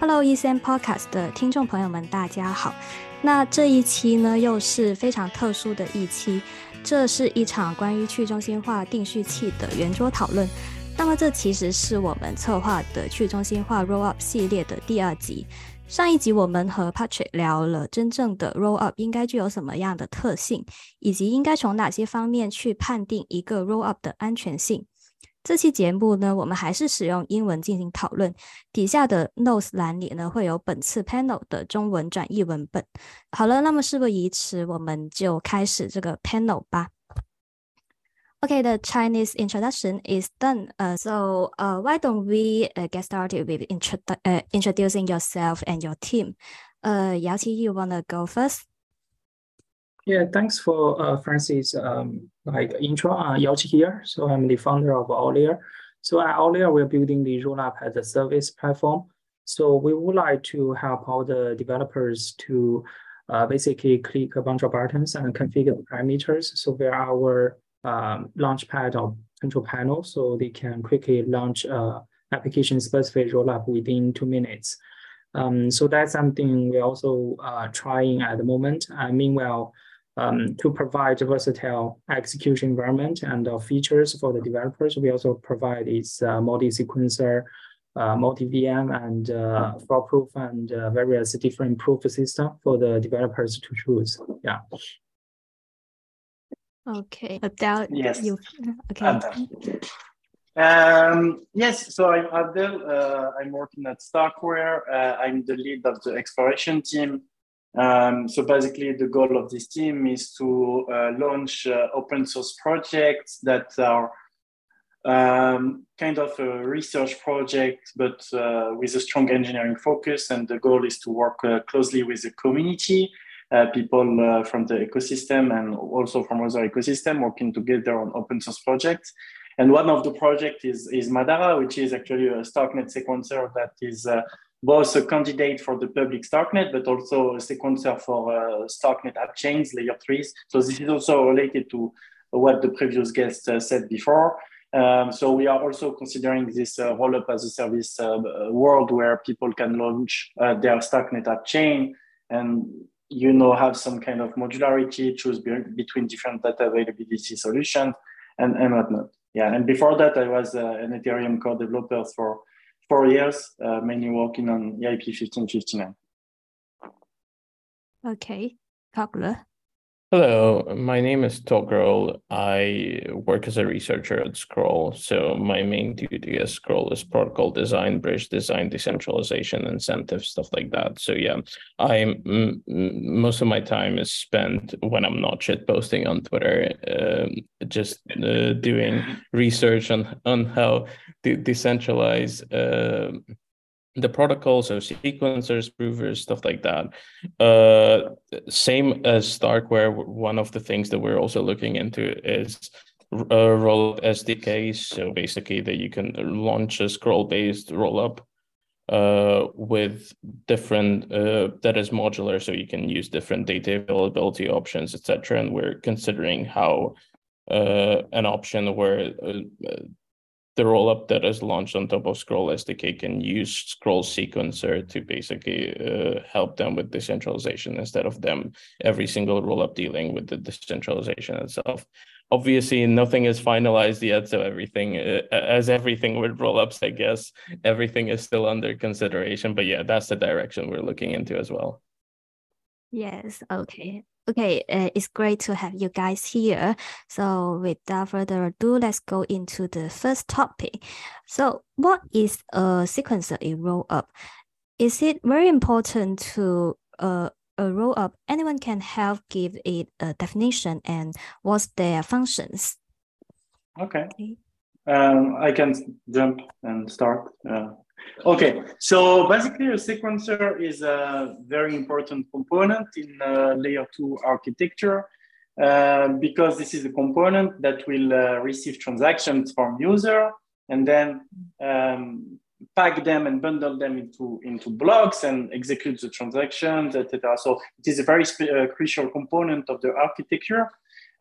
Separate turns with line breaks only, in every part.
Hello e c m Podcast 的听众朋友们，大家好。那这一期呢，又是非常特殊的一期，这是一场关于去中心化定序器的圆桌讨论。那么，这其实是我们策划的去中心化 Roll Up 系列的第二集。上一集我们和 Patrick 聊了真正的 Roll Up 应该具有什么样的特性，以及应该从哪些方面去判定一个 Roll Up 的安全性。这期节目呢，我们还是使用英文进行讨论。底下的 notes 栏里呢，会有本次 panel 的中文转译文本。好了，那么事不宜迟，我们就开始这个 panel 吧。Okay, the Chinese introduction is done. Uh, so, uh, why don't we uh, get started with intro uh, introducing yourself and your team? Uh, Yao-Qi, you wanna go first?
Yeah, thanks for uh, Francis um, like intro. Uh, Yao-Qi here. So I'm the founder of AltLayer. So at AltLayer, we're building the rollup as a service platform. So we would like to help all the developers to uh, basically click a bunch of buttons and configure the parameters. So we're our um, launchpad or control panel, so they can quickly launch uh, application-specific rollup within two minutes. Um, so that's something we're also uh, trying at the moment. And meanwhile, um, to provide a versatile execution environment and uh, features for the developers. We also provide its uh, multi-sequencer, uh, multi-VM, and uh, fraud proof and uh, various different proof system for the developers to choose. Yeah.
Okay, Abdel.
Yes.
You, okay.
Um, yes, so I'm Abdel. Uh, I'm working at Starkware. I'm the lead of the exploration team um, so basically, the goal of this team is to uh, launch uh, open source projects that are um, kind of a research project, but uh, with a strong engineering focus. And the goal is to work uh, closely with the community, uh, people uh, from the ecosystem, and also from other ecosystem working together on open source projects. And one of the projects is, is Madara, which is actually a StarkNet sequencer that is both a candidate for the public StarkNet, but also a sequencer for uh, StarkNet app chains, layer threes. So this is also related to what the previous guest uh, said before. Um, so we are also considering this uh, roll-up as a service uh, world where people can launch uh, their StarkNet app chain and you know have some kind of modularity, choose be between different data availability solutions and, and whatnot. Yeah, and before that, I was uh, an Ethereum core developer for four years, uh, mainly working on EIP 1559.
Okay, Toghrul.
Hello, my name is Toghrul. I work as a researcher at Scroll. So my main duty at Scroll is protocol design, bridge design, decentralization, incentive, stuff like that. So yeah, I'm most of my time is spent when I'm not shit posting on Twitter, um, just uh, doing research on on how to decentralize. Uh, the protocols, so sequencers, provers, stuff like that. Uh, same as Starkware, one of the things that we're also looking into is uh, roll SDKs. So basically, that you can launch a scroll based rollup uh, with different uh, that is modular, so you can use different data availability options, etc. And we're considering how uh, an option where uh, the rollup that is launched on top of Scroll SDK can use Scroll Sequencer to basically uh, help them with decentralization instead of them every single rollup dealing with the decentralization itself. Obviously, nothing is finalized yet, so everything, uh, as everything with rollups, I guess, everything is still under consideration. But yeah, that's the direction we're looking into as well.
Yes. Okay. Okay, uh, it's great to have you guys here. So without further ado, let's go into the first topic. So what is a sequencer in roll up? Is it very important to uh, a roll up? Anyone can help give it a definition and what's their functions?
Okay. okay. Um, I can jump and start. Uh, Okay, so basically a sequencer is a very important component in uh, layer two architecture uh, because this is a component that will uh, receive transactions from user and then um, pack them and bundle them into, into blocks and execute the transactions, etc. So it is a very uh, crucial component of the architecture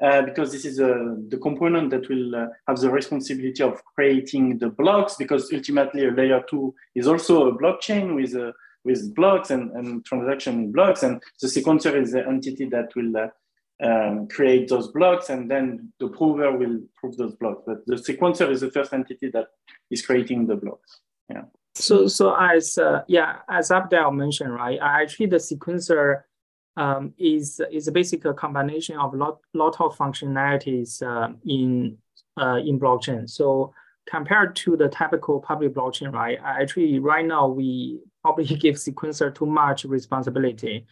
uh, because this is uh, the component that will uh, have the responsibility of creating the blocks because ultimately a layer two is also a blockchain with a, with blocks and, and transaction blocks. And the sequencer is the entity that will uh, um, create those blocks, and then the prover will prove those blocks. But the sequencer is the first entity that is creating the blocks. Yeah.
So, so as uh, yeah, as Abdel mentioned, right? Actually, the sequencer um, is is a combination of lot lot of functionalities uh, in uh, in blockchain. So compared to the typical public blockchain, right? Actually, right now we probably give sequencer too much responsibility.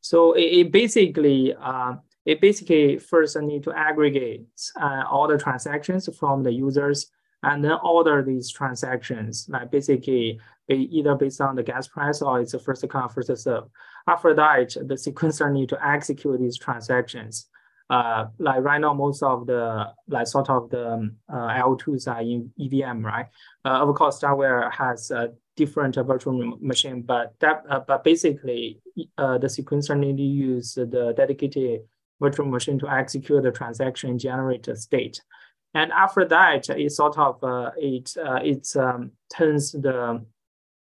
So it, it basically uh, it basically first need to aggregate uh, all the transactions from the users and then order these transactions, like basically either based on the gas price or it's first come, first serve. After that, the sequencer need to execute these transactions. Uh, like right now, most of the like sort of the um, uh, L2s are in EVM, right? Uh, of course, Starkware has a different virtual machine, but that uh, but basically uh, the sequencer need to use the dedicated virtual machine to execute the transaction, and generate a state. And after that, it sort of uh, it it um, turns the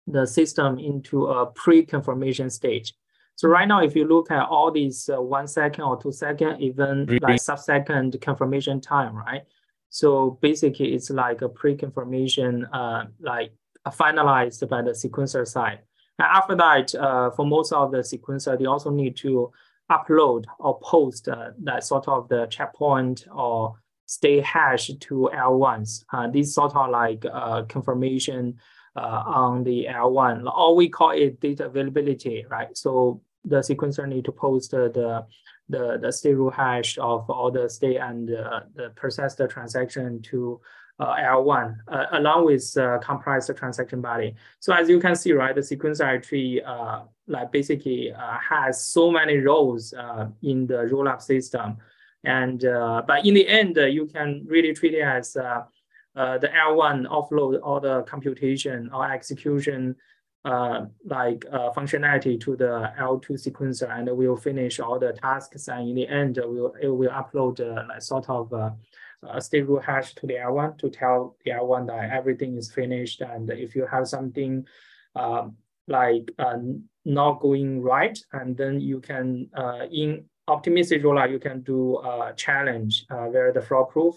the system into a pre-confirmation stage. So right now, if you look at all these uh, one second or two second, even really? like sub-second confirmation time, right? So basically, it's like a pre-confirmation, uh, like finalized by the sequencer side. And after that, uh, for most of the sequencer, they also need to upload or post uh, that sort of the checkpoint or state hash to L1s. Uh, this sort of like uh, confirmation uh, on the L1, or we call it data availability, right? So the sequencer need to post the the the state root hash of all the state and uh, the process the transaction to uh, L1 uh, along with uh, comprised transaction body. So as you can see, right, the sequencer actually uh, like basically uh, has so many roles uh, in the rollup system. And but in the end, you can really treat it as the L1 offload all the computation or execution uh, like uh, functionality to the L2 sequencer and we'll finish all the tasks and in the end we'll, it will upload uh, like sort of a state root hash to the L1 to tell the L1 that everything is finished and if you have something um, like uh, not going right and then you can uh, in optimistic rollup you can do a challenge uh, where the fraud proof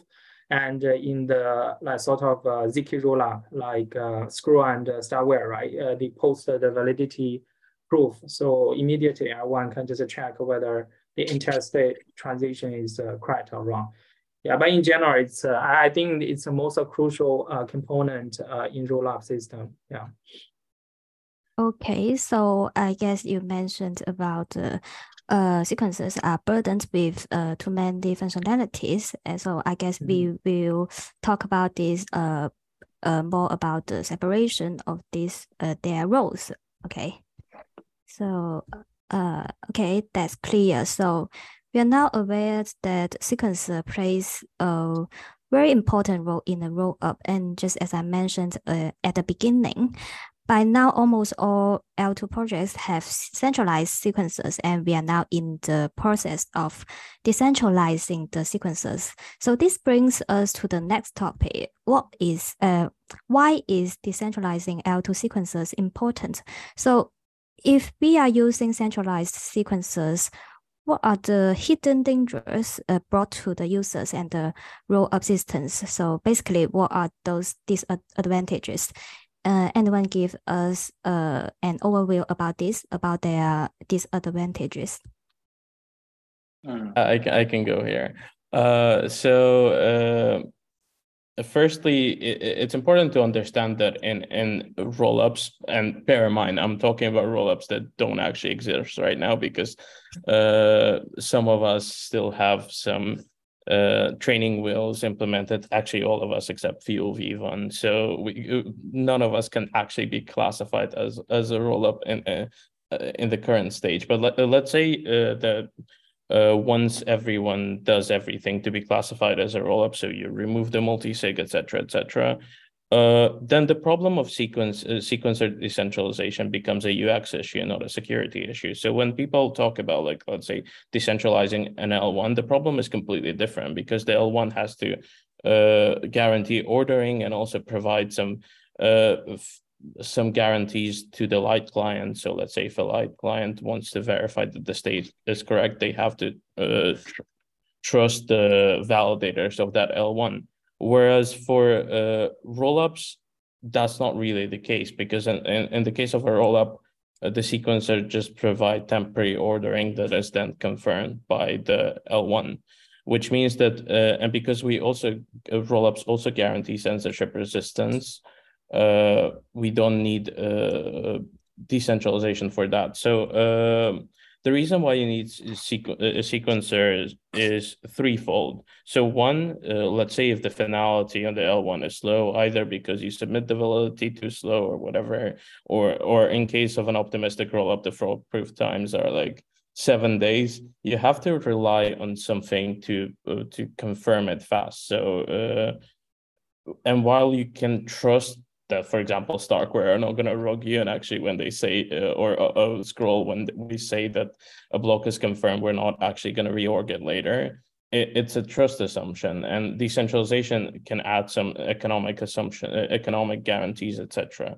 and uh, in the like sort of uh, rollup, like uh, Scroll and uh, Starkware, right? Uh, they post the validity proof. So immediately L1 can just check whether the interstate transition is uh, correct or wrong. Yeah, but in general, it's uh, I think it's the most crucial component in rollup system. Yeah.
Okay, so I guess you mentioned about uh, sequences are burdened with uh, too many functionalities. And so I guess mm -hmm. we will talk about this uh, uh, more about the separation of these uh, their roles. Okay. So uh, okay, that's clear. So we are now aware that sequencer plays a very important role in the roll up. And just as I mentioned uh, at the beginning, by now, almost all L2 projects have centralized sequences, and we are now in the process of decentralizing the sequences. So this brings us to the next topic. What is uh, why is decentralizing L2 sequences important? So if we are using centralized sequences, what are the hidden dangers uh, brought to the users and the roll up systems? So basically, what are those disadvantages? Uh, anyone give us uh, an overview about this, about their disadvantages?
Mm. I, I can go here. Uh, so uh, firstly, it, it's important to understand that in, in roll ups, and bear in mind, I'm talking about roll ups that don't actually exist right now because uh, some of us still have some uh, training wheels implemented. Actually, all of us except Fuel V1. So we, none of us can actually be classified as as a roll up in uh, in the current stage. But let, let's say uh, that. Uh, once everyone does everything to be classified as a roll up, so you remove the multi-sig, etc., etc., uh, then the problem of sequence uh, sequencer decentralization becomes a UX issue, not a security issue. So when people talk about like let's say decentralizing an L1, the problem is completely different because the L1 has to uh, guarantee ordering and also provide some uh, some guarantees to the light client. So let's say if a light client wants to verify that the state is correct, they have to uh, tr- trust the validators of that L1. Whereas for uh, rollups, that's not really the case because in, in, in the case of a rollup, uh, the sequencer just provide temporary ordering that is then confirmed by the L1 which means that, uh, and because we also, uh, rollups also guarantee censorship resistance, uh, we don't need uh, decentralization for that. So um, the reason why you need sequ a sequencer is, is threefold. So one, uh, let's say if the finality on the L1 is slow, either because you submit the validity too slow or whatever, or or in case of an optimistic rollup, the fraud proof times are like seven days, you have to rely on something to uh, to confirm it fast. So, uh, and while you can trust that, for example, Starkware are not going to rug you, and actually, when they say uh, or uh, uh, scroll when we say that a block is confirmed, we're not actually going to reorg it later. It, it's a trust assumption, and decentralization can add some economic assumption, uh, economic guarantees, etc.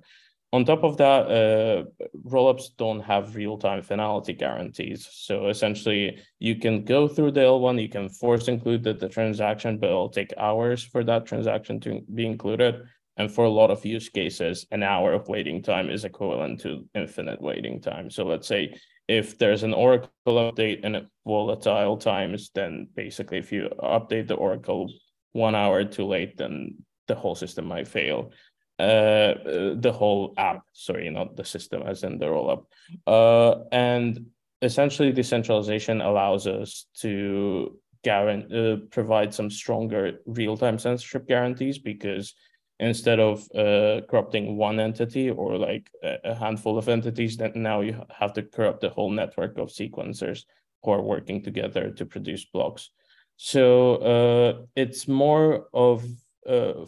On top of that, uh, rollups don't have real-time finality guarantees. So essentially, you can go through the L1, you can force include the, the transaction, but it'll take hours for that transaction to be included. And for a lot of use cases, an hour of waiting time is equivalent to infinite waiting time. So let's say if there's an Oracle update and volatile times, then basically if you update the Oracle one hour too late, then the whole system might fail uh, the whole app, sorry, not the system as in the rollup. Uh, and essentially decentralization allows us to guarantee, uh, provide some stronger real-time censorship guarantees because instead of uh, corrupting one entity or like a handful of entities, then now you have to corrupt the whole network of sequencers who are working together to produce blocks. So uh, it's more of uh,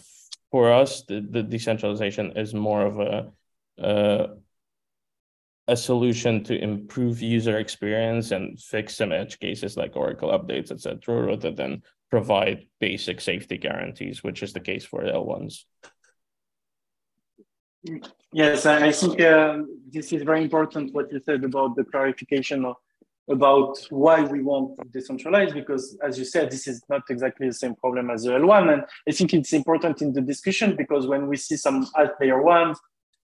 for us, the, the decentralization is more of a uh, a solution to improve user experience and fix some edge cases like Oracle updates, etc., rather than provide basic safety guarantees, which is the case for L1s.
Yes, I think uh, this is very important what you said about the clarification of about why we want to decentralize because as you said this is not exactly the same problem as the l1 and i think it's important in the discussion because when we see some alt layer ones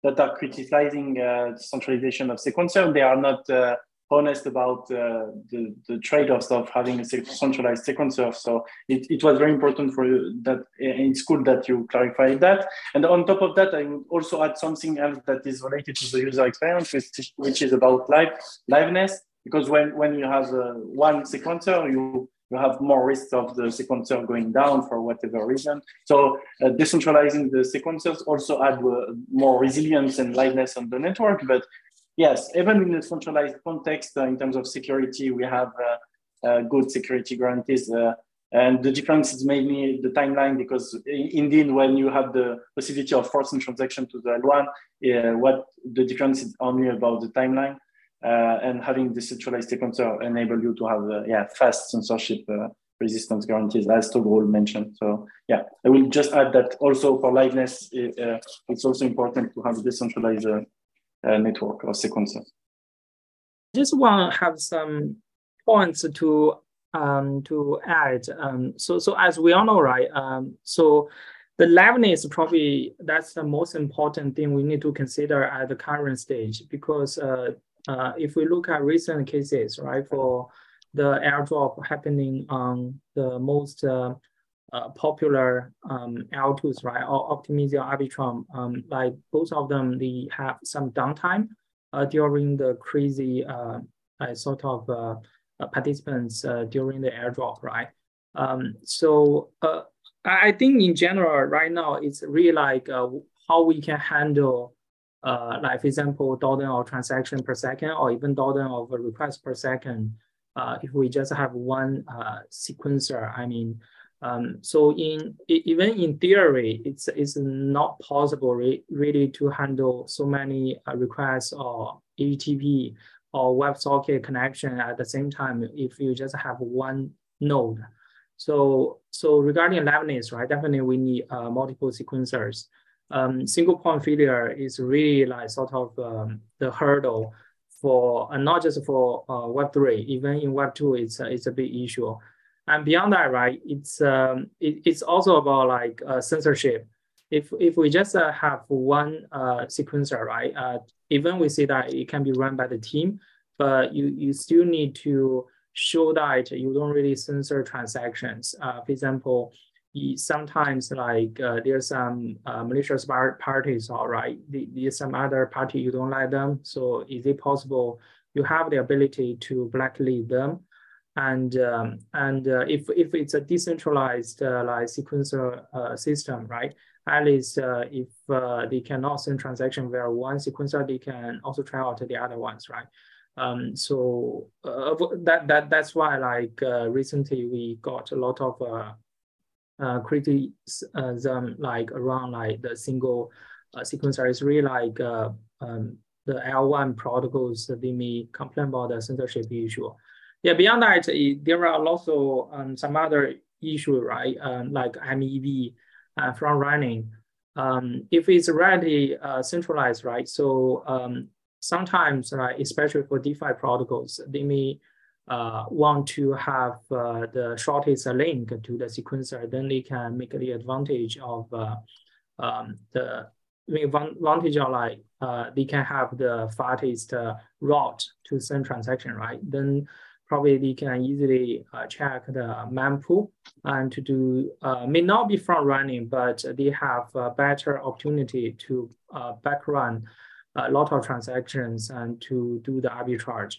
that are criticizing uh, decentralization of sequencer. They are not uh, honest about uh, the, the trade-offs of having a centralized sequencer. So it, it was very important for you that it's cool that you clarified that. And on top of that i would also add something else that is related to the user experience which, which is about live liveness. Because when, when you have uh, one sequencer, you, you have more risks of the sequencer going down for whatever reason. So uh, decentralizing the sequencers also add uh, more resilience and liveness on the network. But yes, even in a centralized context, uh, in terms of security, we have uh, uh, good security guarantees. and the difference is mainly the timeline because indeed, when you have the possibility of forcing transaction to the L1, what the difference is only about the timeline uh, and having decentralized sequencer enable you to have uh, yeah fast censorship uh, resistance guarantees as Toghrul mentioned. So yeah, I will just add that also for liveness, uh, it's also important to have a decentralized uh, uh, network or sequencer.
Just want to have some points to um, to add. Um, so so as we all know, right? Um, so the liveness probably that's the most important thing we need to consider at the current stage because uh, uh, if we look at recent cases, right, for the airdrop happening on the most uh, uh, popular um, L2s, right, or Optimism, Arbitrum, um, like both of them, they have some downtime uh, during the crazy uh, sort of participants during the airdrop, right? Um, so I think in general, right now, it's really like how we can handle uh, like for example, dozen of transaction per second, or even dozen of requests per second. Uh, if we just have one uh, sequencer, I mean, um, so in even in theory, it's it's not possible re really to handle so many uh, requests or HTTP or WebSocket connection at the same time if you just have one node. So so regarding liveness, right? Definitely we need uh, multiple sequencers. Um, single point failure is really like sort of um, the hurdle for not just for uh, Web3, even in Web2, it's, uh, it's a big issue. And beyond that, right, it's, um, it, it's also about like uh, censorship. If, if we just uh, have one uh, sequencer, right, even we see that it can be run by the team, but you, you still need to show that you don't really censor transactions. for example, sometimes like uh, there's some uh, malicious parties, all right, there's some other party you don't like them. So is it possible you have the ability to blacklist them? And um, and uh, if if it's a decentralized uh, like sequencer uh, system, right? At least uh, if they cannot send transaction via one sequencer, they can also try out the other ones, right? Um, so that that that's why like recently we got a lot of uh, criticism like around like the single uh, sequencer is really like uh, um, the L1 protocols, they may complain about the censorship issue. Yeah, beyond that, it, there are also um, some other issue, right? Um, like MEV uh, front running. Um, if it's already uh, centralized, right? So um, sometimes, uh, especially for DeFi protocols, they may uh, want to have uh, the shortest link to the sequencer, then they can make the advantage of uh, um, the advantage of like uh, they can have the fastest uh, route to send transaction, right? Then probably they can easily uh, check the mempool and to do may not be front running, but they have a better opportunity to back run a lot of transactions and to do the arbitrage.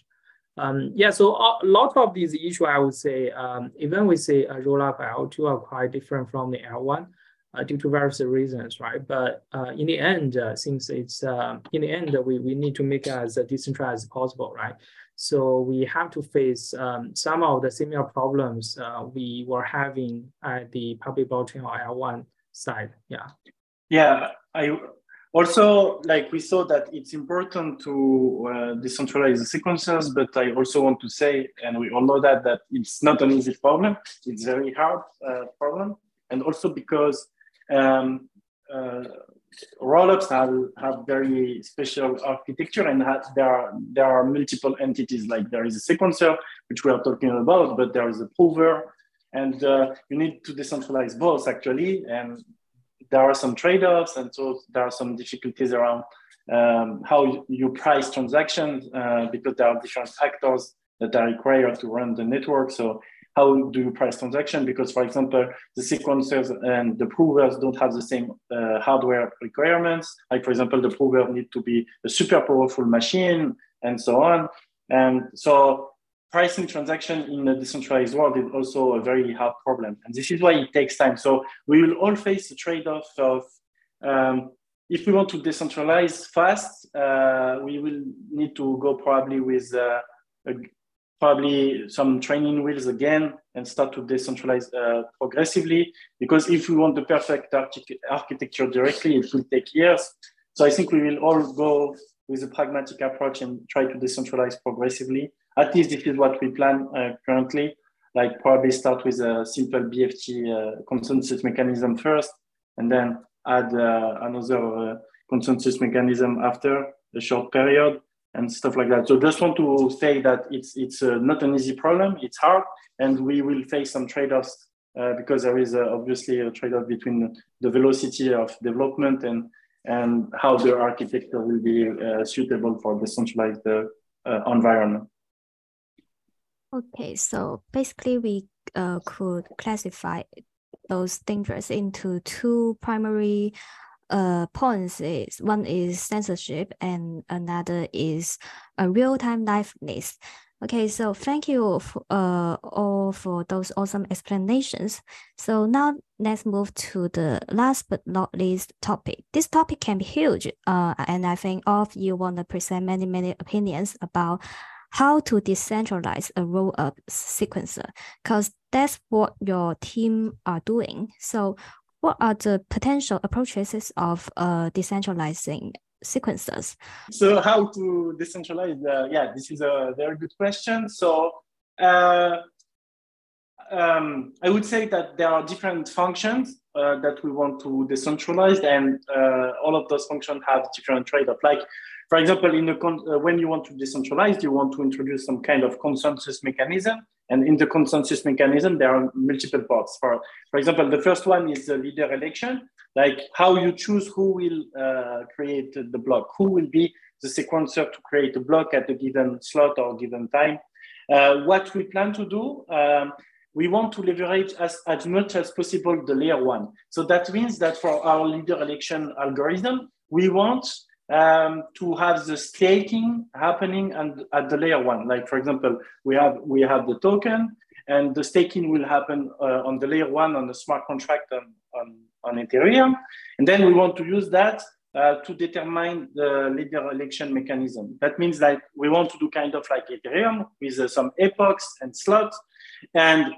Um, yeah, so a lot of these issues, I would say, um, even we say a rollup L2 are quite different from the L1 uh, due to various reasons, right? But uh, in the end, uh, since it's, uh, in the end, we, we need to make as decentralized as possible, right? So we have to face um, some of the similar problems uh, we were having at the public blockchain or L1 side, yeah.
Yeah, I also, like we saw that it's important to uh, decentralize the sequencers, but I also want to say, and we all know that, that it's not an easy problem. It's a very hard uh, problem. And also because um, uh, rollups have, have very special architecture and there, are, there are multiple entities. Like there is a sequencer, which we are talking about, but there is a prover. And uh, you need to decentralize both actually. And there are some trade-offs and so there are some difficulties around um, how you price transactions uh, because there are different factors that are required to run the network. So how do you price transaction? Because for example, the sequencers and the provers don't have the same uh, hardware requirements. Like for example, the prover need to be a super powerful machine and so on. And so pricing transaction in a decentralized world is also a very hard problem. And this is why it takes time. So we will all face the trade-off of um, if we want to decentralize fast, uh, we will need to go probably with uh, a, probably some training wheels again and start to decentralize uh, progressively. Because if we want the perfect architecture directly, it will take years. So I think we will all go with a pragmatic approach and try to decentralize progressively. At least this is what we plan uh, currently. Like probably start with a simple BFT uh, consensus mechanism first, and then add uh, another uh, consensus mechanism after a short period and stuff like that. So just want to say that it's it's uh, not an easy problem. It's hard, and we will face some trade-offs uh, because there is obviously a trade-off between the velocity of development and and how the architecture will be uh, suitable for decentralized uh, environment.
Okay, so basically we uh, could classify those dangers into two primary uh, points. One is censorship and another is a real-time liveness. Okay, so thank you for, uh, all for those awesome explanations. So now let's move to the last but not least topic. This topic can be huge, uh, and I think all of you want to present many, many opinions about how to decentralize a roll-up sequencer, because that's what your team are doing. So what are the potential approaches of uh, decentralizing sequencers?
So how to decentralize? Uh, yeah, this is a very good question. So uh, um, I would say that there are different functions uh, that we want to decentralize, and uh, all of those functions have different trade-off. Like, for example, in the uh, when you want to decentralize, you want to introduce some kind of consensus mechanism, and in the consensus mechanism, there are multiple parts. For for example, the first one is the leader election, like how you choose who will uh, create the block, who will be the sequencer to create a block at a given slot or given time. Uh, what we plan to do, um, we want to leverage as, as much as possible the layer one. So that means that for our leader election algorithm, we want um, to have the staking happening and at the layer one. Like for example, we have we have the token, and the staking will happen uh, on the layer one on the smart contract on, on, on Ethereum, and then we want to use that uh, to determine the leader election mechanism. That means that we want to do kind of like Ethereum with uh, some epochs and slots, and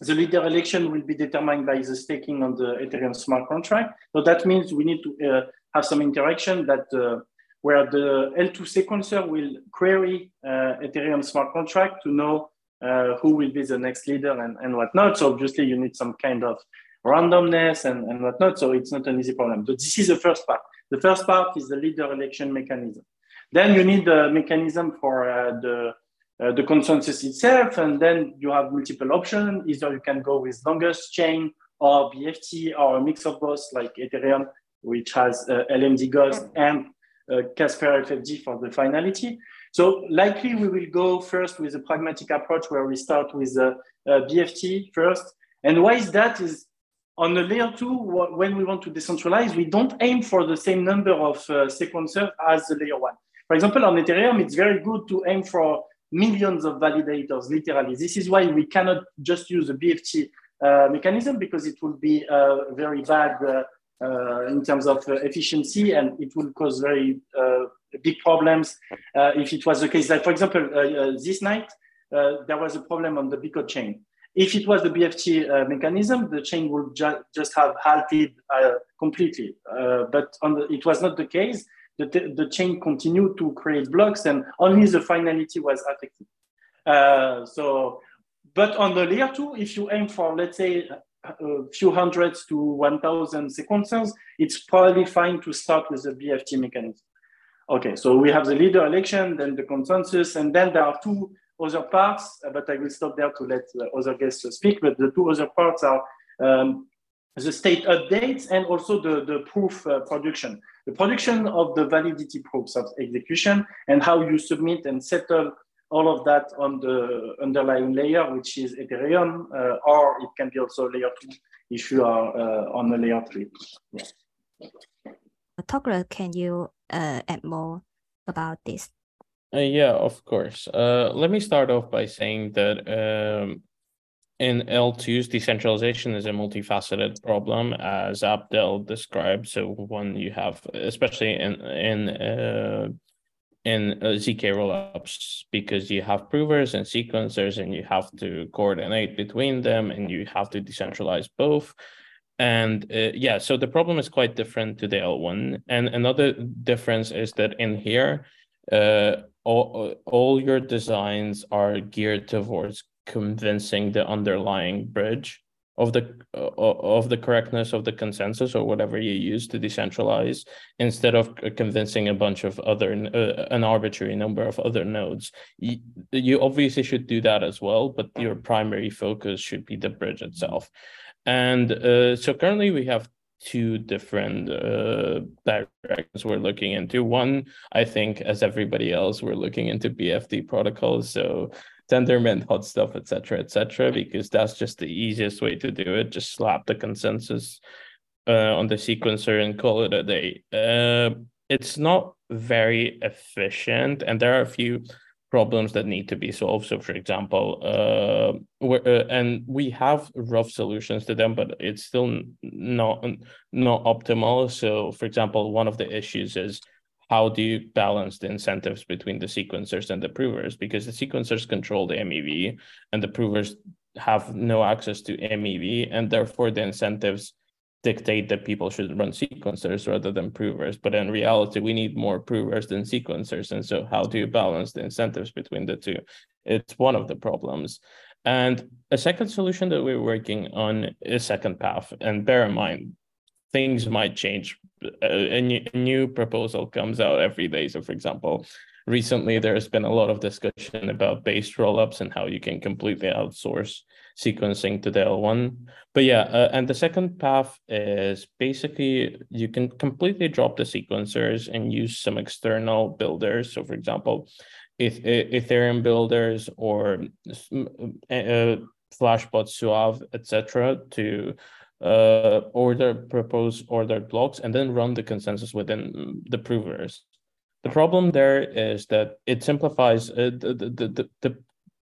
the leader election will be determined by the staking on the Ethereum smart contract. So that means we need to uh, have some interaction that uh, where the L2 sequencer will query uh, Ethereum smart contract to know uh, who will be the next leader and, and whatnot. So obviously you need some kind of randomness and, and whatnot. So it's not an easy problem. But this is the first part. The first part is the leader election mechanism. Then you need the mechanism for uh, the uh, the consensus itself, and then you have multiple options. Either you can go with longest chain or BFT or a mix of both, like Ethereum, which has uh, LMD Ghost and uh, Casper FFG for the finality. So likely we will go first with a pragmatic approach where we start with a, a BFT first. And why is that is on the layer two, when we want to decentralize, we don't aim for the same number of uh, sequencers as the layer one. For example, on Ethereum, it's very good to aim for millions of validators, literally. This is why we cannot just use a BFT uh, mechanism because it will be uh, very bad uh, uh Uh, in terms of uh, efficiency and it will cause very uh, big problems uh, if it was the case. Like, for example, uh, this night, there was a problem on the Beacon chain. If it was the BFT mechanism, the chain would ju just have halted completely. but the, it was not the case the, the chain continued to create blocks and only the finality was affected. Uh, so, but on the layer two, if you aim for, let's say, a few hundreds to 1000 sequencers, it's probably fine to start with the BFT mechanism. Okay, so we have the leader election, then the consensus, and then there are two other parts, uh, but I will stop there to let other guests speak. But the two other parts are um, the state updates and also the, the proof uh, production. The production of the validity proofs of execution and how you submit and settle all of that on the underlying layer, which is Ethereum, uh, or it can be also layer two if you are uh, on the layer three. Yeah.
Toghrul, can you uh, add more about this?
Uh, yeah, of course. Uh, let me start off by saying that um, in L2's decentralization is a multifaceted problem, as Abdel described. So when you have, especially in in uh, in uh, zk rollups, because you have provers and sequencers, and you have to coordinate between them, and you have to decentralize both. And uh, yeah, so the problem is quite different to the L1. And another difference is that in here, uh, all, all your designs are geared towards convincing the underlying bridge of the uh, of the correctness of the consensus or whatever you use to decentralize instead of convincing a bunch of other uh, an arbitrary number of other nodes. You, you obviously should do that as well but your primary focus should be the bridge itself. And uh, so currently we have two different uh, directions we're looking into. One i think as everybody else we're looking into BFT protocols. So Tendermint, HotStuff, etc., etc., because that's just the easiest way to do it. Just slap the consensus uh, on the sequencer and call it a day. Uh, it's not very efficient, and there are a few problems that need to be solved. So, for example, uh, uh, and we have rough solutions to them, but it's still not not optimal. So, for example, one of the issues is how do you balance the incentives between the sequencers and the provers? Because the sequencers control the MEV and the provers have no access to MEV, and therefore the incentives dictate that people should run sequencers rather than provers. But in reality, we need more provers than sequencers. And so, how do you balance the incentives between the two? It's one of the problems. And a second solution that we're working on is second path. And bear in mind, things might change. A, new, a new proposal comes out every day. So, for example, recently there's been a lot of discussion about based rollups and how you can completely outsource sequencing to the L1. But yeah, uh, and the second path is basically you can completely drop the sequencers and use some external builders. So, for example, if, Ethereum builders or uh, Flashbot, Suave, etc., to uh, order propose ordered blocks and then run the consensus within the provers. The problem there is that it simplifies uh, the, the, the, the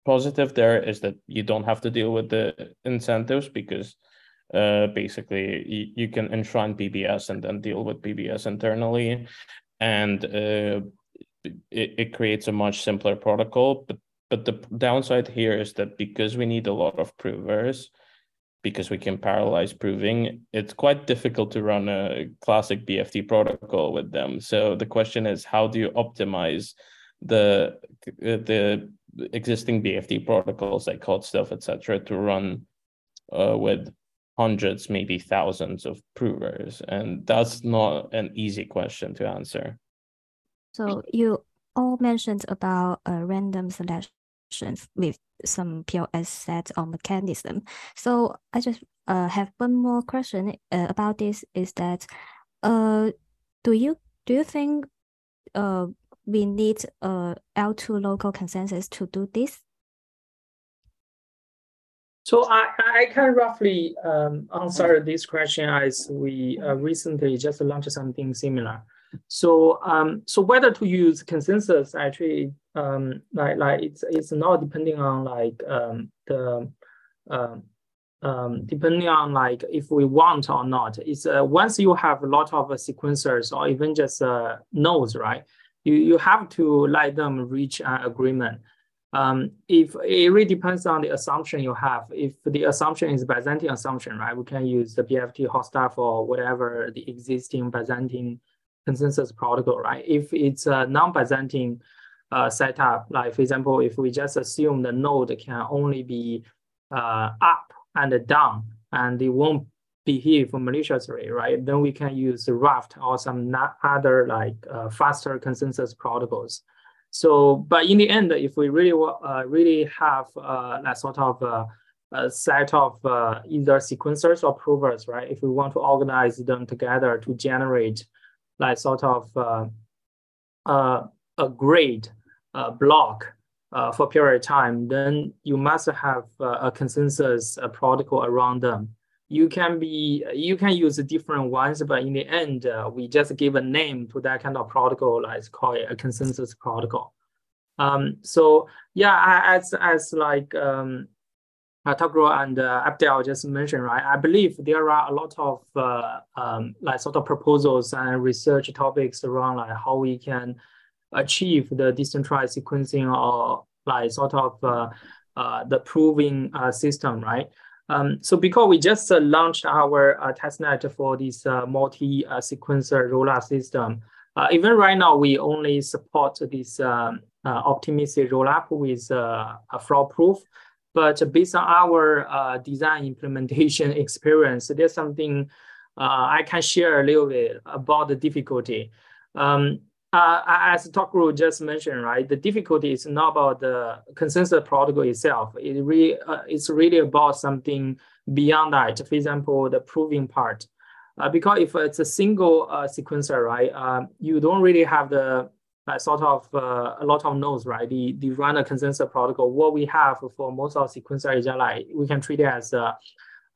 positive there is that you don't have to deal with the incentives because uh, basically you, you can enshrine PBS and then deal with PBS internally. And uh, it, it creates a much simpler protocol. But, but the downside here is that because we need a lot of provers, because we can parallelize proving, it's quite difficult to run a classic BFT protocol with them. So the question is, how do you optimize the the existing BFT protocols like HotStuff, etc., to run uh, with hundreds, maybe thousands of provers? And that's not an easy question to answer.
So you all mentioned about a random selection with some POS set or mechanism. So I just uh, have one more question uh, about this is that uh, do you do you think uh, we need a L2 local consensus to do this?
So I, I can roughly um, answer this question as we uh, recently just launched something similar. So um, so whether to use consensus actually um, like like it's it's not depending on like um, the um, um, depending on like if we want or not. It's uh, once you have a lot of uh, sequencers or even just uh, nodes, right? You you have to let them reach an agreement. Um, if it really depends on the assumption you have. If the assumption is Byzantine assumption, right, we can use the BFT HotStuff or whatever the existing Byzantine consensus protocol, right? If it's a non-Byzantine uh, setup, like for example, if we just assume the node can only be uh, up and down, and it won't behave maliciously, right? Then we can use Raft or some other like uh, faster consensus protocols. So, but in the end, if we really uh, really have uh, that sort of uh, a set of uh, either sequencers or provers, right? If we want to organize them together to generate like sort of uh, uh, a grade uh, block uh, for a period of time, then you must have uh, a consensus protocol around them. You can be you can use different ones, but in the end, uh, we just give a name to that kind of protocol. Let's call it a consensus protocol. Um, so yeah, as as like um, uh, and uh, Abdel just mentioned, right? I believe there are a lot of uh, um, like sort of proposals and research topics around like how we can achieve the decentralized sequencing or like sort of uh, uh, the proving uh, system, right? Um, so because we just launched our testnet for this multi-sequencer rollup system, even right now we only support this um, optimistic rollup with a fraud proof. But based on our design implementation experience, there's something uh, I can share a little bit about the difficulty. Um, uh, as Toghrul just mentioned, right, the difficulty is not about the consensus protocol itself. It really, uh, it's really about something beyond that. For example, the proving part. Uh, because if it's a single uh, sequencer, right, um, you don't really have the uh, sort of uh, a lot of nodes, right? The the run a consensus protocol. What we have for most of sequencer is like we can treat it as a,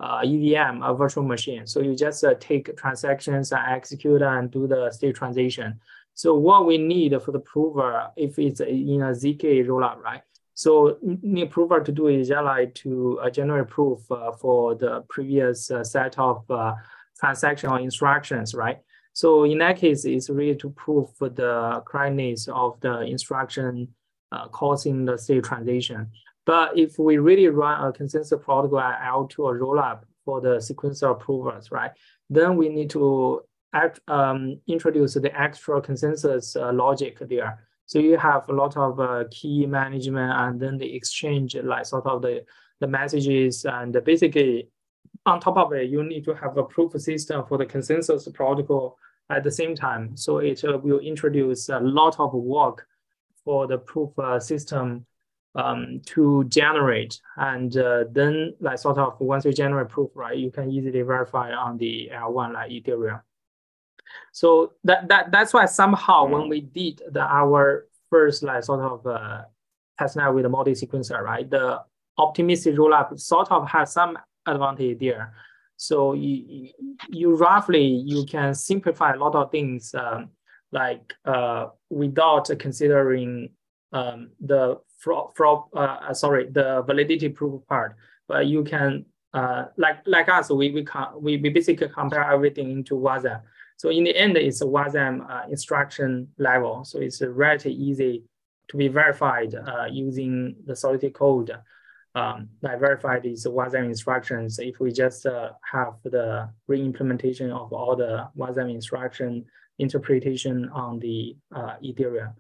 a EVM, a virtual machine. So you just uh, take transactions and execute and do the state transition. So what we need for the prover, if it's in a ZK rollup, right? So need prover to do is like to uh, generate proof uh, for the previous uh, set of transaction or instructions, right? So in that case, it's really to prove the correctness of the instruction uh, causing the state transition. But if we really run a consensus protocol at L2 or rollup for the sequencer approvers, right, then we need to act, um, introduce the extra consensus uh, logic there. So you have a lot of uh, key management and then the exchange, like sort of the, the messages and basically on top of it, you need to have a proof system for the consensus protocol at the same time. So it uh, will introduce a lot of work for the proof uh, system um, to generate. And uh, then like sort of once you generate proof, right, you can easily verify on the L1 like Ethereum. So that, that that's why somehow when we did the our first like sort of uh, testnet with the multi-sequencer, right, the optimistic rollup sort of has some advantage there. So you, you roughly, you can simplify a lot of things um, like uh, without considering um, the fraud, fraud uh, sorry, the validity proof part, but you can, uh, like like us, we we, can, we, we basically compare everything into WASM. So in the end, it's a WASM uh, instruction level. So it's relatively easy to be verified uh, using the Solidity code um, like verify these WASM instructions if we just uh, have the re-implementation of all the WASM instruction interpretation on the uh, Ethereum.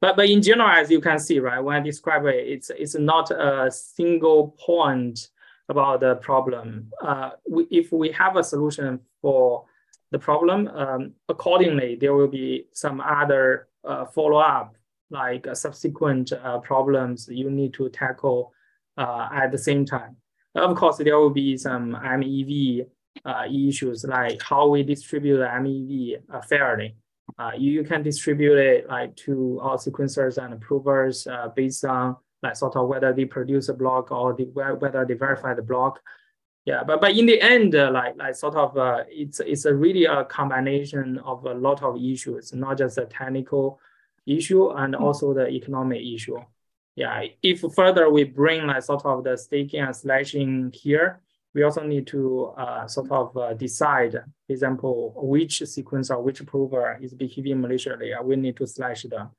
But, but in general, as you can see, right, when I describe it, it's, it's not a single point about the problem. Uh, we, if we have a solution for the problem, um, accordingly, there will be some other uh, follow-up, like uh, subsequent uh, problems you need to tackle uh, at the same time. Of course, there will be some MEV uh, issues like how we distribute the MEV uh, fairly. Uh, you can distribute it like to all sequencers and provers uh, based on like sort of whether they produce a block or the, whether they verify the block. Yeah, but but in the end, uh, like like sort of uh, it's it's a really a combination of a lot of issues, not just a technical issue and mm. also the economic issue yeah, if further we bring like sort of the staking and slashing here, we also need to uh, sort of uh, decide, for example, which sequence or which prover is behaving maliciously. We need to slash them.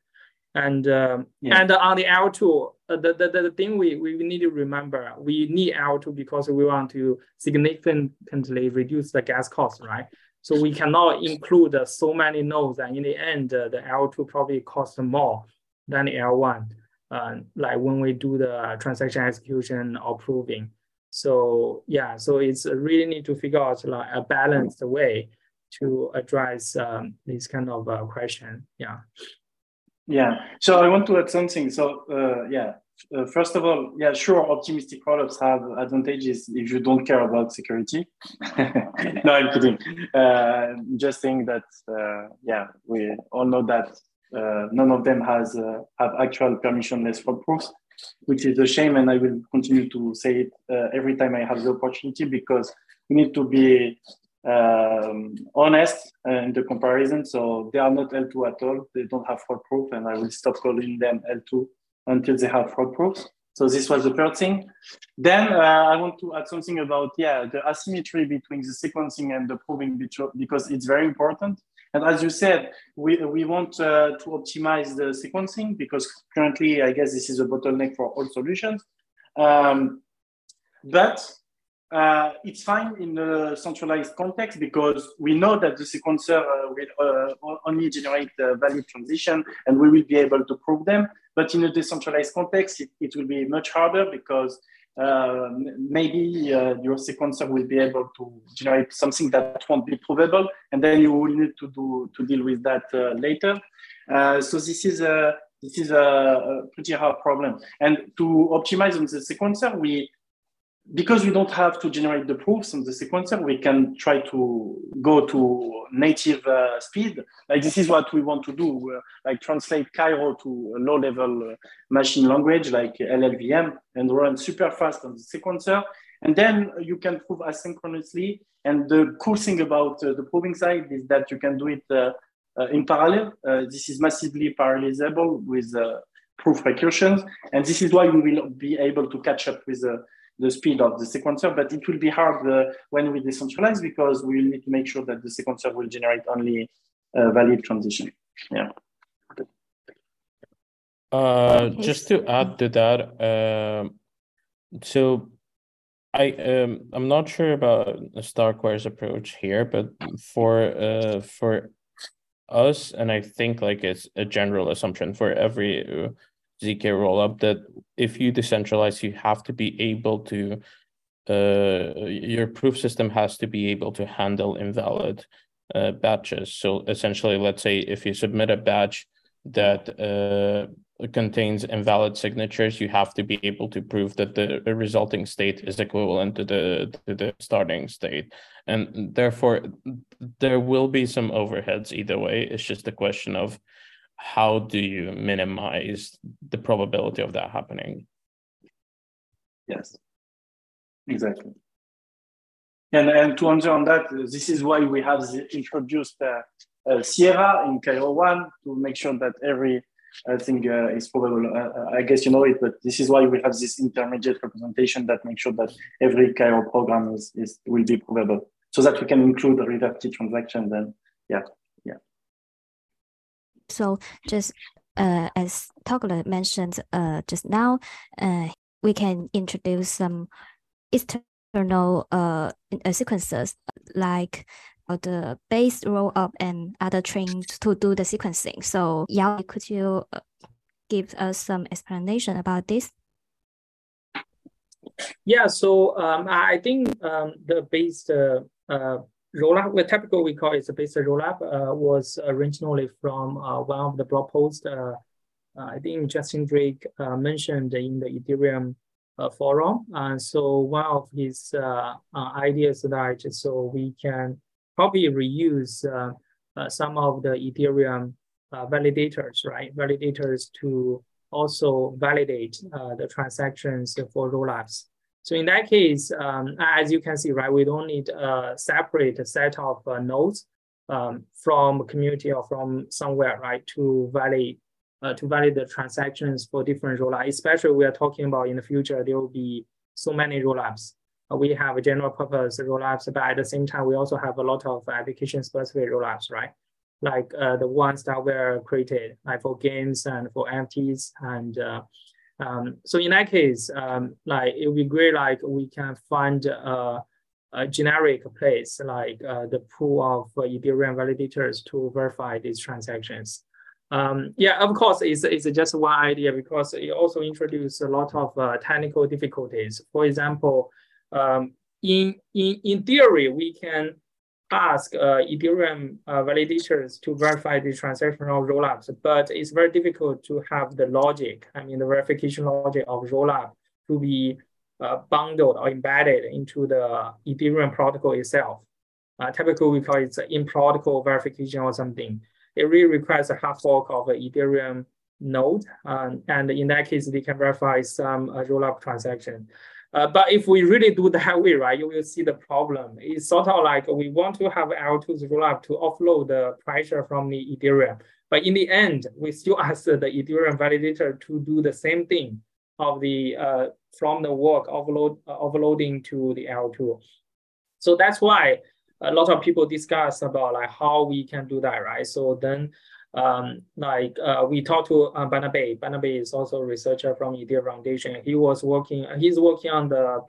And um, yeah. and on the L2, uh, the, the, the thing we, we need to remember, we need L2 because we want to significantly reduce the gas cost, right? So we cannot include so many nodes, and in the end, uh, the L2 probably costs more than the L1 uh, like when we do the transaction execution or proving. So yeah, so it's really need to figure out like a balanced way to address um, this kind of uh, question. Yeah.
Yeah. So I want to add something. So uh, yeah, uh, first of all, yeah, sure, optimistic rollups have advantages if you don't care about security. no, I'm kidding. Uh, just saying that, uh, yeah, we all know that uh, none of them has uh, have actual permissionless fraud proofs, which is a shame. And I will continue to say it uh, every time I have the opportunity because we need to be um, honest in the comparison. So they are not L2 at all. They don't have fraud proof, and I will stop calling them L2 until they have fraud proofs. So this was the first thing. Then uh, I want to add something about yeah the asymmetry between the sequencing and the proving because it's very important. And as you said, we, we want uh, to optimize the sequencing because currently, I guess this is a bottleneck for all solutions. Um, but uh, it's fine in the centralized context because we know that the sequencer uh, will uh, only generate valid transition and we will be able to prove them. But in a decentralized context, it, it will be much harder because uh, maybe uh, your sequencer will be able to generate something that won't be provable, and then you will need to do to deal with that uh, later. So this is a this is a, a, pretty hard problem. And to optimize on the sequencer, we because we don't have to generate the proofs on the sequencer, we can try to go to native uh, speed. Like this is what we want to do, uh, like translate Cairo to a low-level uh, machine language like LLVM and run super fast on the sequencer. And then you can prove asynchronously. And the cool thing about uh, the proving side is that you can do it uh, uh, in parallel. this is massively parallelizable with proof recursions. And this is why we will be able to catch up with the the speed of the sequencer, but it will be hard uh, when we decentralize because we will need to make sure that the sequencer will generate only a valid transition. Yeah.
Uh, just to add to that, uh, so I um I'm not sure about Starkware's approach here, but for uh for us, and I think like it's a general assumption for every zk rollup that if you decentralize you have to be able to uh, your proof system has to be able to handle invalid uh, batches so essentially let's say if you submit a batch that uh, contains invalid signatures, you have to be able to prove that the resulting state is equivalent to the to the starting state, and therefore there will be some overheads either way. It's just a question of how do you minimize the probability of that happening.
Yes, exactly. And and to answer on that, this is why we have introduced uh, uh, Sierra in Cairo one to make sure that every I think uh, it's probable. Uh, uh, I guess you know it, but this is why we have this intermediate representation that makes sure that every Cairo program is, is will be probable, so that we can include a reverted transaction. Then, yeah.
So just uh, as Toghrul mentioned uh, just now, uh, we can introduce some external uh, sequences like the based roll up and other trains to do the sequencing. So Yao, could you uh, give us some explanation about this?
Yeah, so um, I think um, the base uh, uh, rollup, well, typical we call it the based rollup, uh, was originally from uh, one of the blog posts. Uh, I think Justin Drake uh, mentioned in the Ethereum forum. And so one of his ideas that so we can probably reuse uh, uh, some of the Ethereum uh, validators, right? Validators to also validate the transactions for rollups. So in that case, um, as you can see, right, we don't need a separate set of uh, nodes um, from community or from somewhere, right, to validate uh, to validate the transactions for different rollups. Especially we are talking about in the future, there will be so many rollups we have a general purpose rollups, but at the same time, we also have a lot of application specific rollups, right? Like uh, the ones that were created like for games and for NFTs. And uh, um, so in that case, um, like it would be great, like we can find a, a generic place, like uh, the pool of Ethereum validators to verify these transactions. Um, yeah, of course, it's, it's just one idea because it also introduces a lot of uh, technical difficulties. For example, um, in, in, in theory, we can ask uh, Ethereum uh, validators to verify the transactional rollups, but it's very difficult to have the logic, I mean, the verification logic of rollup to be uh, bundled or embedded into the Ethereum protocol itself. Uh, typically, we call it in-protocol verification or something. It really requires a hard fork of an Ethereum node, um, and in that case, they can verify some uh, rollup transaction. Uh, but if we really do that way, right, you will see the problem. It's sort of like we want to have L2's rollup to offload the pressure from the Ethereum. But in the end, we still ask the Ethereum validator to do the same thing of the uh, from the work offload uh, offloading to the L2. So that's why a lot of people discuss about like how we can do that, right? So then um, like uh, we talked to uh, Barnabé. Barnabé is also a researcher from Ethereum Foundation. He was working, he's working on the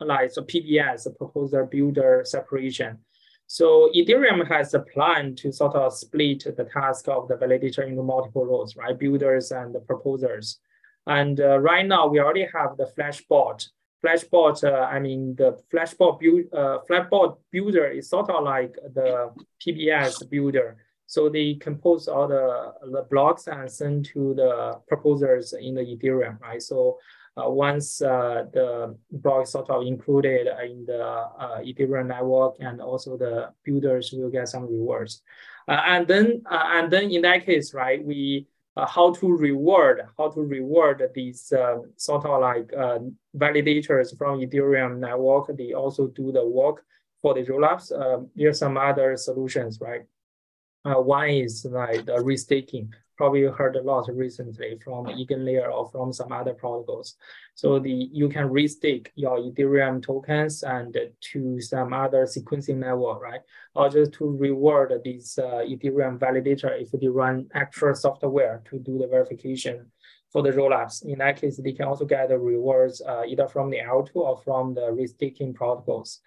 like so PBS, the proposer builder separation. So Ethereum has a plan to sort of split the task of the validator into multiple roles, right? Builders and the proposers. And uh, right now we already have the Flashbot. Flashbot, uh, I mean the Flashbot build, uh, Flashbot builder is sort of like the PBS builder. So they compose all the, the blocks and send to the proposers in the Ethereum, right? So uh, once uh, the block sort of included in the uh, Ethereum network and also the builders will get some rewards. Uh, and then uh, and then in that case, right, we uh, how to reward, how to reward these sort of like validators from Ethereum network. They also do the work for the rollups. Um, there's some other solutions, right? Uh, one is like the restaking. Probably you heard a lot recently from EigenLayer or from some other protocols. So the you can restake your Ethereum tokens and to some other sequencing network, right? Or just to reward these uh, Ethereum validator if they run actual software to do the verification for the rollups. In that case, they can also get the rewards uh, either from the L2 or from the restaking protocols.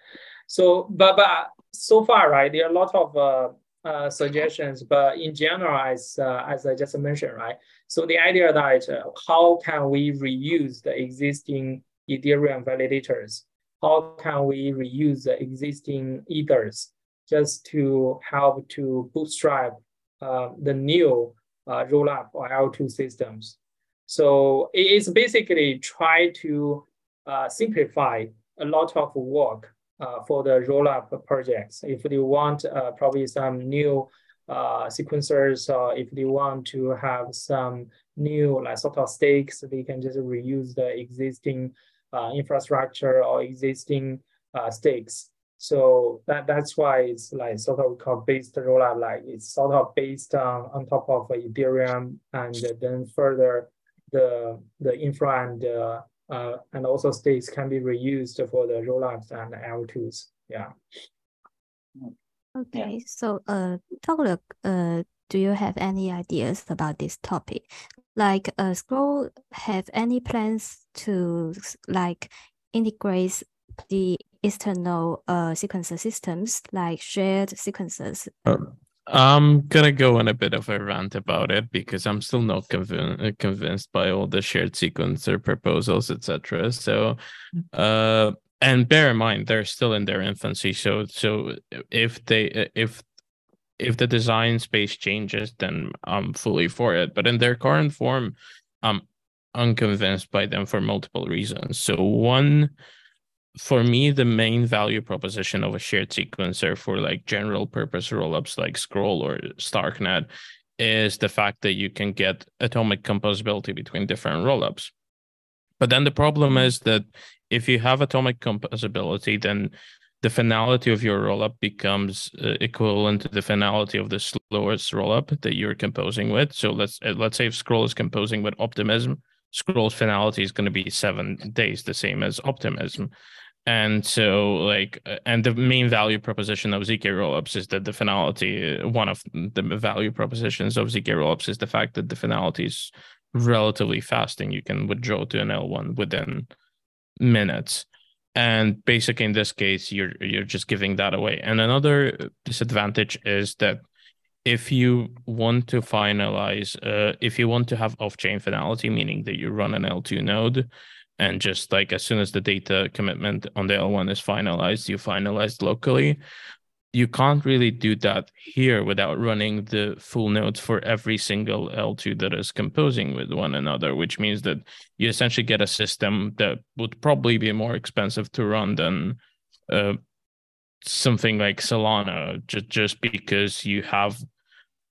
So, but, but so far, right, there are a lot of uh, uh, suggestions, but in general, as uh, as I just mentioned, right? So the idea that uh, how can we reuse the existing Ethereum validators? How can we reuse the existing ethers just to help to bootstrap uh, the new uh, rollup or L2 systems? So it's basically try to uh, simplify a lot of work uh, for the rollup projects. If they want uh, probably some new uh, sequencers, or if they want to have some new like sort of stakes, they can just reuse the existing uh, infrastructure or existing uh, stakes. So that, that's why it's like sort of called based rollup, like it's sort of based on, on top of Ethereum and then further the, the infra and uh, uh, and also states can be reused for the rollups and L2s. Yeah.
Okay, yeah. so uh, Toghrul, uh, do you have any ideas about this topic? Like, uh, Scroll have any plans to like integrate the external uh sequencer systems like shared sequences?
Um, I'm gonna go on a bit of a rant about it because I'm still not conv- convinced by all the shared sequencer proposals, etc. So, uh, and bear in mind they're still in their infancy. So, so if they if if the design space changes, then I'm fully for it. But in their current form, I'm unconvinced by them for multiple reasons. So one for me, the main value proposition of a shared sequencer for like general purpose rollups like Scroll or Starknet is the fact that you can get atomic composability between different rollups. But then the problem is that if you have atomic composability, then the finality of your rollup becomes uh, equivalent to the finality of the slowest rollup that you're composing with. So let's uh, let's say if Scroll is composing with Optimism, Scroll's finality is going to be seven days, the same as Optimism and so like uh, and the main value proposition of zk rollups is that the finality uh, one of the value propositions of zk rollups is the fact that the finality is relatively fast and you can withdraw to an l1 within minutes. And basically in this case you're you're just giving that away. And another disadvantage is that if you want to finalize uh, if you want to have off-chain finality meaning that you run an l2 node and just like as soon as the data commitment on the L1 is finalized, you finalize locally. You can't really do that here without running the full nodes for every single L2 that is composing with one another, which means that you essentially get a system that would probably be more expensive to run than uh, something like Solana, just, just because you have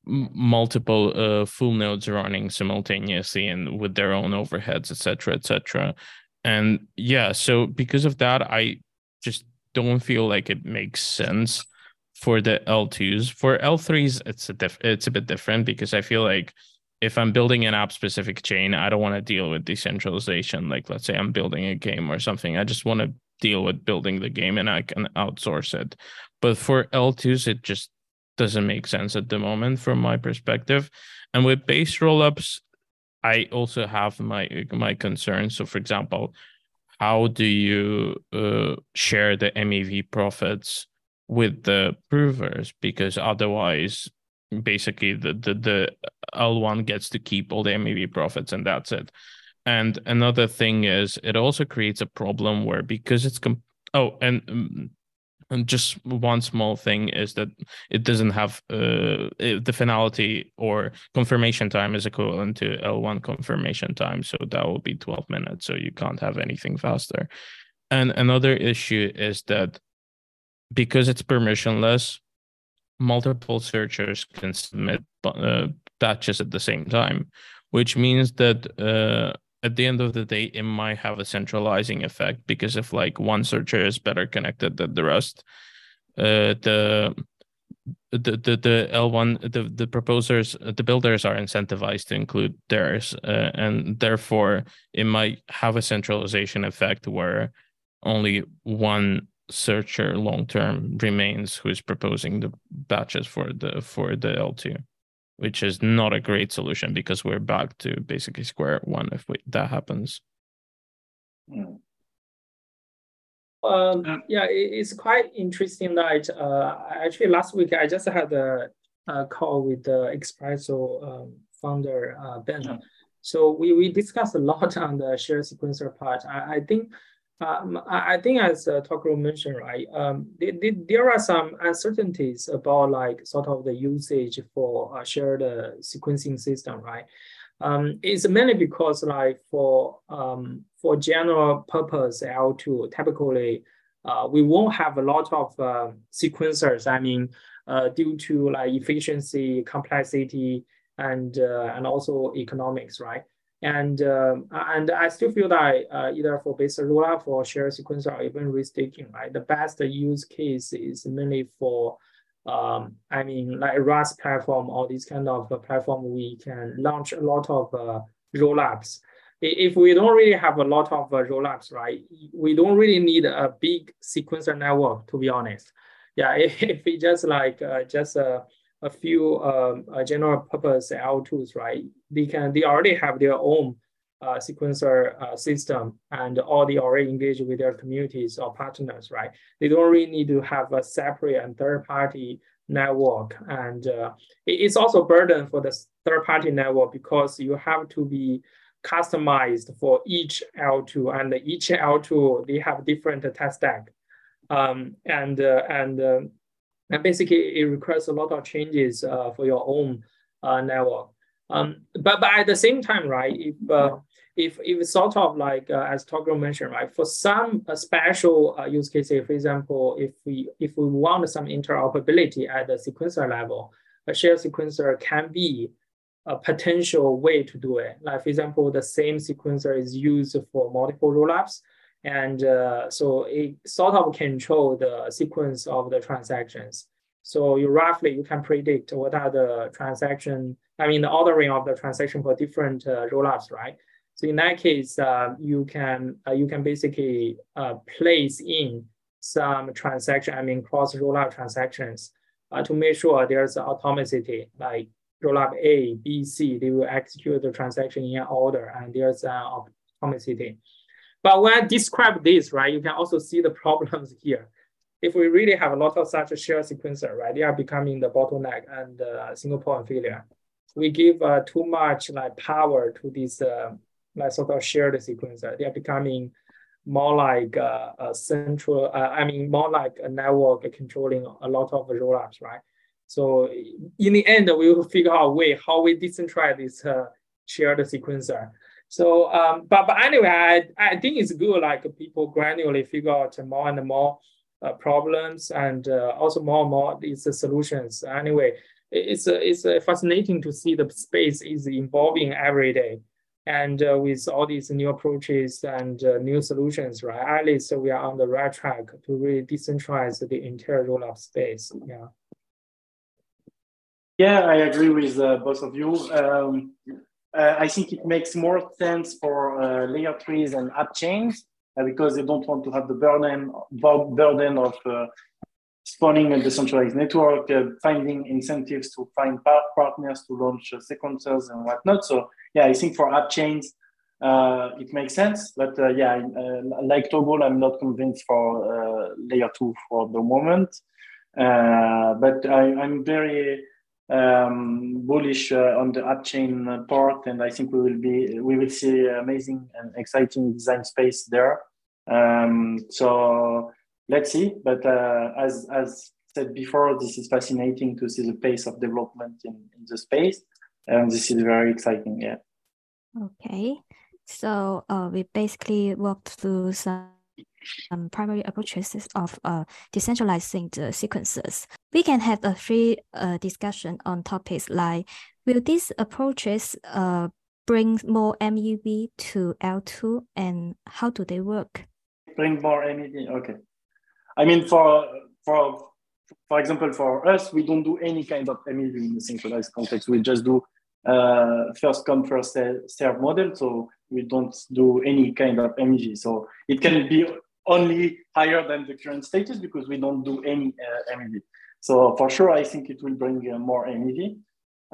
multiple uh, full nodes running simultaneously and with their own overheads etc etc and yeah so because of that i just don't feel like it makes sense for the l2s for l3s it's a diff- it's a bit different because i feel like if i'm building an app specific chain i don't want to deal with decentralization. Like let's say i'm building a game or something i just want to deal with building the game and i can outsource it. But for l2s it just doesn't make sense at the moment from my perspective. And with based rollups, I also have my my concerns. So, for example, how do you uh, share the MEV profits with the provers? Because otherwise, basically, the the the L1 gets to keep all the MEV profits, and that's it. And another thing is, it also creates a problem where because it's com- oh, and um, and just one small thing is that it doesn't have uh, the finality or confirmation time is equivalent to L1 confirmation time. So that will be 12 minutes. So you can't have anything faster. And another issue is that because it's permissionless, multiple searchers can submit uh, batches at the same time, which means that uh, at the end of the day, it might have a centralizing effect because if like one searcher is better connected than the rest, uh, the the the the L1 the the proposers the builders are incentivized to include theirs, uh, and therefore it might have a centralization effect where only one searcher long term remains who is proposing the batches for the for the L2 which is not a great solution because we're back to basically square one if we, that happens.
Hmm. Um, yeah, it, it's quite interesting that uh, actually last week I just had a uh, call with the Espresso um, founder uh, Ben. So we, we discussed a lot on the shared sequencer part. I, I think um, I, think as uh, mentioned, right, um, there are some uncertainties about like sort of the usage for a shared uh, sequencing system, right? Um, it's mainly because like for um, for general purpose L2, typically uh, we won't have a lot of uh, sequencers. I mean, uh, due to like efficiency, complexity, and uh, and also economics, right? And um, and I still feel that uh, either for based rollup or shared sequencer or even restaking, right? The best use case is mainly for um, I mean, like RaaS platform or this kind of platform, we can launch a lot of uh, rollups. If we don't really have a lot of uh, rollups, right, we don't really need a big sequencer network, to be honest. Yeah, if, if we just like uh, just uh, a few um, uh, general purpose L2s, right, they can they already have their own uh, sequencer uh, system and all they already engage with their communities or partners, right? They don't really need to have a separate and third party network. And uh, it's also burden for the third party network because you have to be customized for each L2 and each L2, they have different test stack. Um, and, uh, and, uh, and basically it requires a lot of changes uh, for your own network. Um, but, but at the same time, right, if if if sort of like uh, as Toghrul mentioned, right, for some uh, special uh, use cases, for example, if we if we want some interoperability at the sequencer level, a shared sequencer can be a potential way to do it. Like for example, the same sequencer is used for multiple rollups, and uh, so it sort of control the sequence of the transactions. So you roughly you can predict what are the transaction, I mean the ordering of the transaction for different uh, rollups, right? So in that case, uh, you can uh, you can basically uh, place in some transaction, I mean cross rollup transactions, uh, to make sure there's atomicity. Like rollup A, B, C, they will execute the transaction in order, and there's an atomicity. But when I describe this, right, you can also see the problems here. If we really have a lot of such shared sequencer, right, they are becoming the bottleneck and uh, single point failure. We give uh, too much like power to this like sort of shared sequencer. They are becoming more like a, a central, uh, I mean, more like a network controlling a lot of rollups, right? So in the end, we will figure out a way how we decentralize this uh, shared sequencer. So, um, but, but anyway, I, I think it's good, like people gradually figure out more and more uh, problems and uh, also more and more these solutions. Anyway, it's, it's fascinating to see the space is evolving every day. And uh, with all these new approaches and uh, new solutions, right, at least we are on the right track to really decentralize the entire rollup space. Yeah.
Yeah, I agree with uh, both of you. Um, uh, I think it makes more sense for uh, layer threes and app chains uh, because they don't want to have the burden burden of spawning a decentralized network, finding incentives to find partners to launch sequencers and whatnot. So yeah, I think for app chains, uh, it makes sense. But uh, yeah, uh, like Toghrul, I'm not convinced for uh, layer two for the moment. Uh, but I, am very um, bullish uh, on the app chain part, and I think we will be we will see amazing and exciting design space there. Um, so let's see. But uh, as as said before, this is fascinating to see the pace of development in, in the space and this is very exciting. Yeah.
Okay, so uh, we basically walked through some um, primary approaches of uh, decentralizing the sequences. We can have a free uh, discussion on topics like, will these approaches uh, bring more MEV to L2 and how do they work?
Bring more MEV, okay. I mean, for, for, for example, for us, we don't do any kind of MEV in the synchronized context. We just do uh, first come first serve model so we don't do any kind of MEV so it can be only higher than the current status because we don't do any uh, MEV so for sure i think it will bring uh, more MEV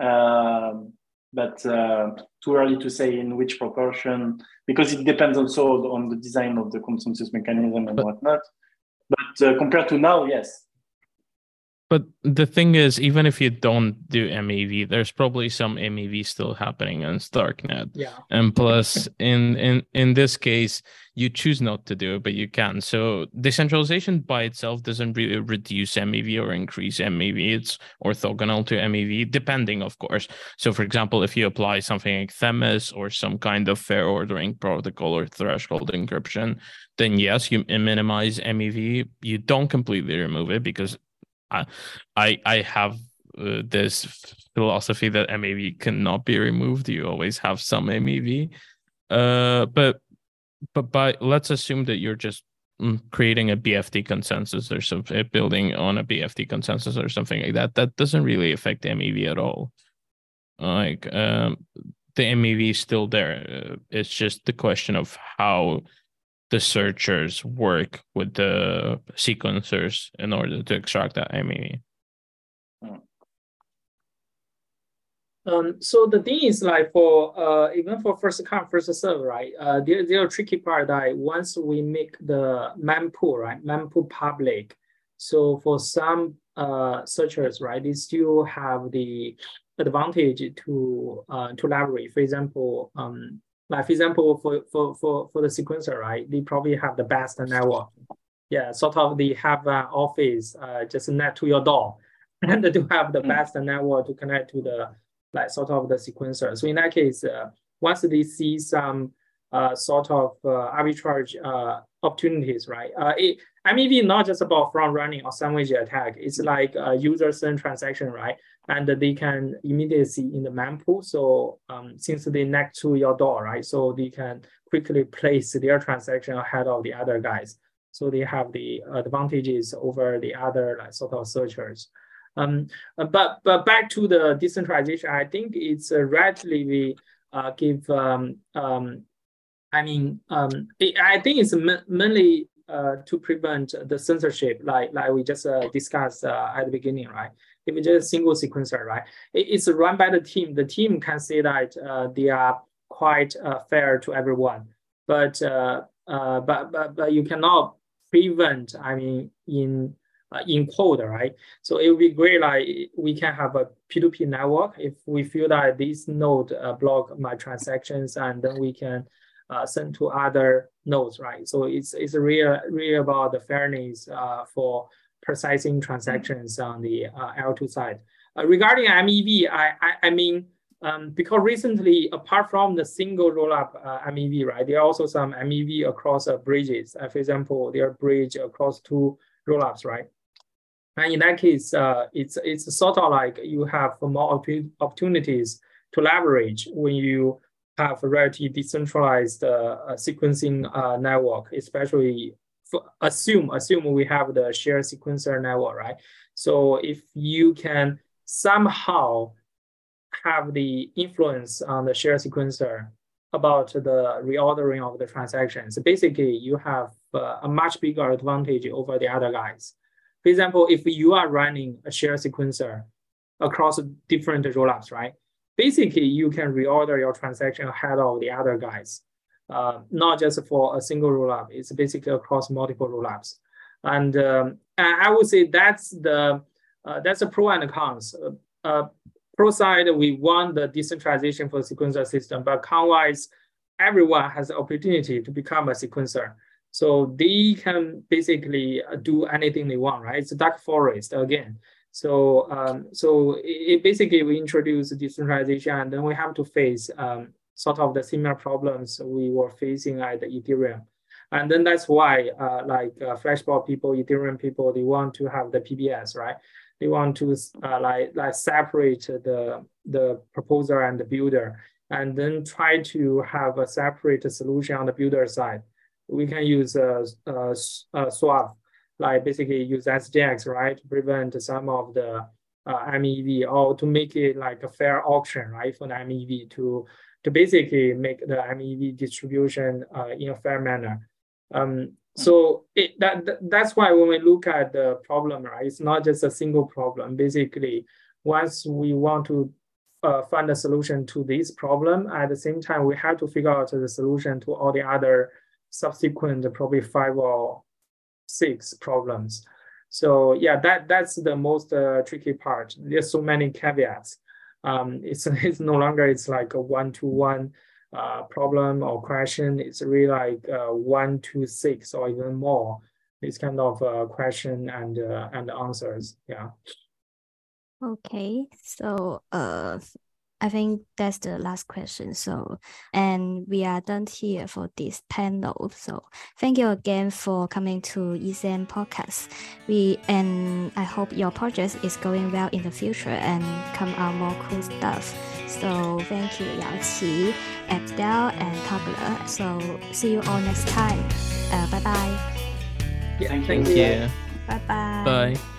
um, but uh, too early to say in which proportion because it depends also on the design of the consensus mechanism and whatnot. But uh, compared to now yes
But the thing is, even if you don't do MEV, there's probably some MEV still happening in Starknet.
Yeah.
And plus, in in in this case, you choose not to do it, but you can. So decentralization by itself doesn't really reduce MEV or increase MEV. It's orthogonal to MEV, depending, of course. So, for example, if you apply something like Themis or some kind of fair ordering protocol or threshold encryption, then yes, you minimize MEV. You don't completely remove it because I I have uh, this philosophy that MEV cannot be removed. You always have some MEV. Uh, but but by let's assume that you're just mm, creating a BFT consensus or something, building on a BFT consensus or something like that. That doesn't really affect MEV at all. Like um, the MEV is still there. Uh, it's just the question of how the searchers work with the sequencers in order to extract that MEV.
Um, so the thing is like for uh, even for first come first serve, right? Uh, there there a tricky part that once we make the mempool, right? Mempool public. So for some uh, searchers, right, they still have the advantage to uh, to library. For example, um, like for example, for, for, for, for the sequencer, right, they probably have the best network. Yeah, sort of they have an office uh, just net to your door and to have the mm. best network to connect to the like sort of the sequencer. So in that case, uh, once they see some uh, sort of uh, arbitrage uh, opportunities, right? Uh, it, MEV not just about front running or sandwich attack. It's like a user send transaction, right? And they can immediately see in the mempool. So um, since they next to your door, right? So they can quickly place their transaction ahead of the other guys. So they have the advantages over the other like sort of searchers. Um, but but back to the decentralization, I think it's uh, relatively uh, give um, um, I mean, um, it, I think it's mainly uh, to prevent the censorship, like like we just uh, discussed uh, at the beginning, right? If it's just a single sequencer, right? It's run by the team. The team can say that uh, they are quite uh, fair to everyone, but, uh, but but but you cannot prevent. I mean, in in code, right? So it would be great, like we can have a P2P network if we feel that this node block my transactions, and then we can uh, sent to other nodes, right? So it's it's really really about the fairness uh, for precising transactions on the uh, L2 side. Uh, regarding MEV, I I, I mean. Um, because recently, apart from the single rollup uh, MEV, right, there are also some MEV across uh, bridges. Uh, for example, there are bridge across two rollups, right? And in that case, uh, it's it's sort of like you have more opportunities to leverage when you have a relatively decentralized uh, sequencing uh, network, especially assume assume we have the shared sequencer network, right? So if you can somehow have the influence on the shared sequencer about the reordering of the transactions, basically you have uh, a much bigger advantage over the other guys. For example, if you are running a shared sequencer across different rollups, right? basically you can reorder your transaction ahead of the other guys, uh, not just for a single rollup. It's basically across multiple rollups. And, um, I would say that's the uh, that's a pro and cons. Uh, uh, pro side, we want the decentralization for the sequencer system, but con-wise, everyone has the opportunity to become a sequencer. So they can basically do anything they want, right? It's a dark forest again. So, um, so it, basically we introduce decentralization and then we have to face um, sort of the similar problems we were facing at Ethereum. And then that's why uh, like uh, Flashbot people, Ethereum people, they want to have the PBS, right? They want to uh, like, like separate the, the proposer and the builder and then try to have a separate solution on the builder side. We can use a, a, a SUAVE like basically use SGX, right, to prevent some of the uh, MEV or to make it like a fair auction, right, for the MEV to to basically make the MEV distribution uh, in a fair manner. Um, so it, that that's why when we look at the problem, right, it's not just a single problem. Basically, once we want to uh, find a solution to this problem, at the same time, we have to figure out the solution to all the other subsequent probably five or six problems. So yeah, that that's the most uh, tricky part. There's so many caveats. Um, it's it's no longer it's like a one to one uh, problem or question. It's really like uh, one to six or even more. This kind of uh, question and uh, and answers. Yeah.
Okay, so uh, I think that's the last question. So, and we are done here for this panel. So, thank you again for coming to ECN podcast. We and I hope your project is going well in the future and come out more cool stuff. So, thank you, Yao Qi, Abdel, and Toghrul. So, see you all next time. Uh, bye bye.
Yeah,
thank you.
Bye bye.
Bye.